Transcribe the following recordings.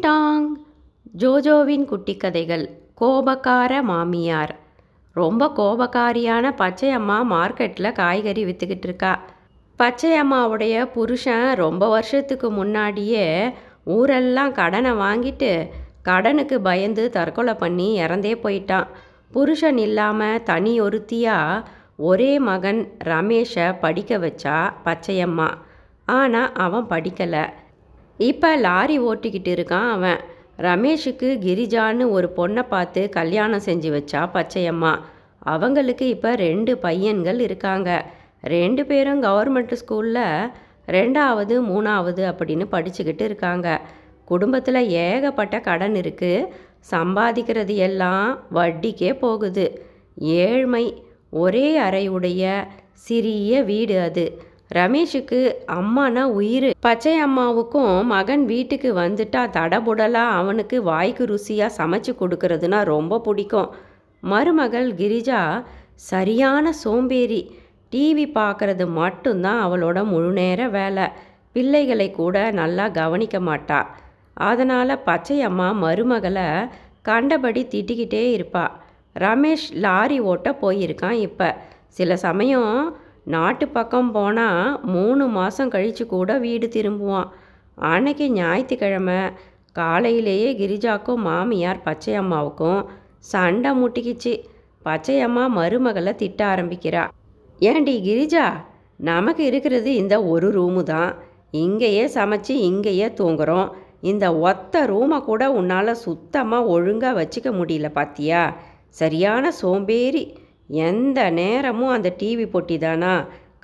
Tang. ஜோஜோவின் குட்டி கதைகள் கோபக்கார மாமியார். ரொம்ப கோபக்காரியான பச்சையம்மா மார்க்கெட்டில் காய்கறி விற்றுக்கிட்டு இருக்கா. பச்சையம்மாவுடைய புருஷன் ரொம்ப வருஷத்துக்கு முன்னாடியே ஊரெல்லாம் கடனை வாங்கிட்டு கடனுக்கு பயந்து தற்கொலை பண்ணி இறந்தே போயிட்டான். புருஷன் இல்லாமல் தனி ஒருத்தியாக ஒரே மகன் ரமேஷை படிக்க வச்சா பச்சையம்மா. ஆனால் அவன் படிக்கலை. இப்போ லாரி ஓட்டிக்கிட்டு இருக்கான் அவன். ரமேஷுக்கு கிரிஜான்னு ஒரு பொண்ணை பார்த்து கல்யாணம் செஞ்சு வச்சா பச்சையம்மா. அவங்களுக்கு இப்போ ரெண்டு பையன்கள் இருக்காங்க. ரெண்டு பேரும் கவர்மெண்ட் ஸ்கூலில் ரெண்டாவது மூணாவது அப்படின்னு படிச்சுக்கிட்டு இருக்காங்க. குடும்பத்தில் ஏகப்பட்ட கடன் இருக்குது சம்பாதிக்கிறது எல்லாம் வட்டிக்கே போகுது. ஏழ்மை ஒரே அறையுடைய சிறிய வீடு அது. ரமேஷுக்கு அம்மானா உயிர். பச்சை அம்மாவுக்கும் மகன் வீட்டுக்கு வந்துட்டா தடபுடலாக அவனுக்கு வாய்க்கு ருசியாக சமைச்சு கொடுக்கறதுனா ரொம்ப பிடிக்கும். மருமகள் கிரிஜா சரியான சோம்பேறி. டிவி பார்க்கறது மட்டும்தான் அவளோட முழு நேர வேலை. பிள்ளைகளை கூட நல்லா கவனிக்க மாட்டா. அதனால் பச்சையம்மா மருமகளை கண்டபடி திட்டிக்கிட்டே இருப்பா. ரமேஷ் லாரி ஓட்ட போயிருக்கான் இப்போ. சில சமயம் நாட்டு பக்கம் போனால் மூணு மாதம் கழித்து கூட வீடு திரும்புவான். அன்னைக்கு ஞாயிற்றுக்கிழமை காலையிலேயே கிரிஜாக்கும் மாமியார் பச்சையம்மாவுக்கும் சண்டை முட்டிக்கிச்சு. பச்சையம்மா மருமகளை திட்ட ஆரம்பிக்கிறா. ஏண்டி கிரிஜா நமக்கு இருக்கிறது இந்த ஒரு ரூமு தான். இங்கேயே சமைச்சு இங்கேயே தூங்குறோம். இந்த ஒத்த ரூமை கூட உன்னால் சுத்தமாக ஒழுங்காக வச்சுக்க முடியல பாத்தியா? சரியான சோம்பேறி. எந்த நேரமும் அந்த டிவி பொட்டி தானா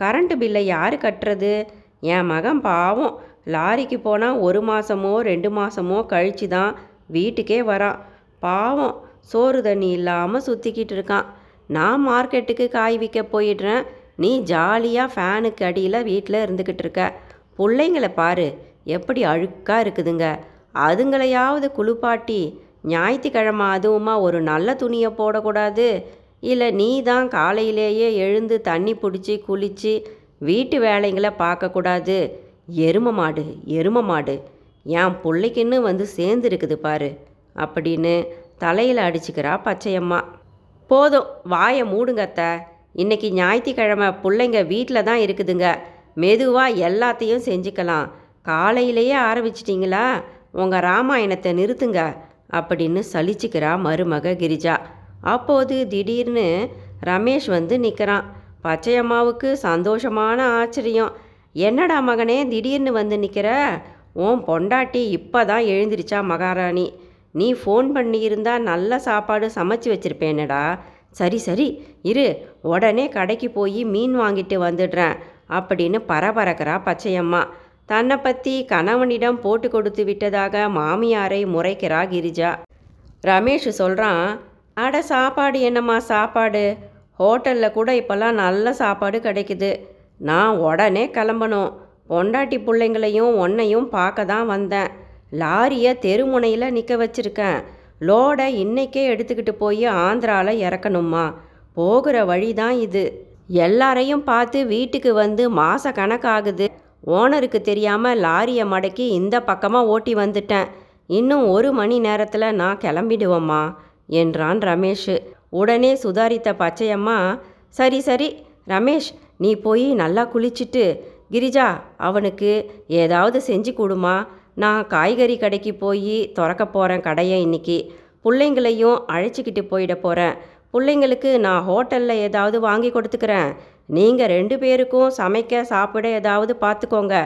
கரண்ட்டு பில்லை யார் கட்டுறது? என் மகன் பாவம். லாரிக்கு போனால் ஒரு மாதமோ ரெண்டு மாதமோ கழித்து தான் வீட்டுக்கே வரான் பாவம். சோறு தண்ணி இல்லாமல் சுற்றிக்கிட்டு இருக்கான். நான் மார்க்கெட்டுக்கு காய் விற்க போயிடுறேன். நீ ஜாலியாக ஃபேனுக்கு அடியில் வீட்டில் இருந்துக்கிட்டு இருக்க. பிள்ளைங்களை பாரு. எப்படி அழுக்காக இருக்குதுங்க. அதுங்களையாவது குளிப்பாட்டி ஞாயிற்றுக்கிழமை அதுவுமா ஒரு நல்ல துணியை போடக்கூடாது. இல்லை நீ தான் காலையிலேயே எழுந்து தண்ணி பிடிச்சி குளித்து வீட்டு வேலைங்களை பார்க்கக்கூடாது எரும மாடு எரும மாடு. என் பிள்ளைக்குன்னு வந்து சேர்ந்துருக்குது பாரு. அப்படின்னு தலையில் அடிச்சுக்கிறா பச்சையம்மா. போதும் வாயை மூடுங்கத்த இன்னைக்கு ஞாயிற்றுக்கிழமை பிள்ளைங்க வீட்டில் தான் இருக்குதுங்க. மெதுவாக எல்லாத்தையும் செஞ்சுக்கலாம். காலையிலேயே ஆரம்பிச்சிட்டிங்களா? உங்கள் ராமாயணத்தை நிறுத்துங்க. அப்படின்னு சலிச்சுக்கிறா மருமக கிரிஜா. அப்போது திடீர்னு ரமேஷ் வந்து நிற்கிறான் பச்சையம்மாவுக்கு சந்தோஷமான ஆச்சரியம். என்னடா மகனே திடீர்னு வந்து நிற்கிற உன் பொண்டாட்டி இப்போ தான் எழுந்திரிச்சா மகாராணி? நீ ஃபோன் பண்ணியிருந்தா நல்ல சாப்பாடு சமைச்சு வச்சிருப்பேனடா. சரி சரி இரு உடனே கடைக்கு போய் மீன் வாங்கிட்டு வந்துடுறேன் அப்படின்னு பரபரக்கிறா பச்சையம்மா. தன்னை பற்றி கணவனிடம் போட்டு கொடுத்து விட்டதாக மாமியாரை முறைக்கிறா கிரிஜா. ரமேஷ் சொல்கிறான் அட சாப்பாடு என்னம்மா சாப்பாடு? ஹோட்டலில் கூட இப்போல்லாம் நல்ல சாப்பாடு கிடைக்குது. நான் உடனே கிளம்பணும். பொண்டாட்டி பிள்ளைங்களையும் உன்னையும் பார்க்க தான் வந்தேன். லாரியை தெருமுனையில் நிற்க வச்சுருக்கேன். லோடை இன்னைக்கே எடுத்துக்கிட்டு போய் ஆந்திராவில் இறக்கணுமா போகிற வழி தான் இது. எல்லாரையும் பார்த்து வீட்டுக்கு வந்து மாத கணக்காகுது. ஓனருக்கு தெரியாமல் லாரியை மடக்கி இந்த பக்கமாக ஓட்டி வந்துட்டேன். இன்னும் ஒரு மணி நேரத்தில் நான் கிளம்பிடுவேம்மா. என்றான் ரமேஷ். உடனே சுதாரித்த பச்சையம்மா சரி சரி ரமேஷ் நீ போய் நல்லா குளிச்சுட்டு கிரிஜா அவனுக்கு ஏதாவது செஞ்சு கொடுமா. நான் காய்கறி கடைக்கு போய் திறக்க போகிறேன் கடையை இன்னைக்கு. பிள்ளைங்களையும் அழைச்சிக்கிட்டு போயிட போகிறேன் பிள்ளைங்களுக்கு நான் ஹோட்டலில் ஏதாவது வாங்கி கொடுத்துக்கிறேன். நீங்கள் ரெண்டு பேருக்கும் சமைக்க சாப்பிட ஏதாவது பார்த்துக்கோங்க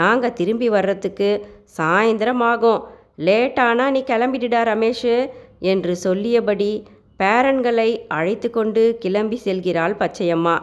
நாங்கள் திரும்பி வர்றதுக்கு சாயந்தரம் ஆகும். லேட்டானா நீ கிளம்பிடுடா ரமேஷ். என்று சொல்லியபடி பேரன்களை அழைத்து கொண்டு கிளம்பி செல்கிறாள் பச்சையம்மா.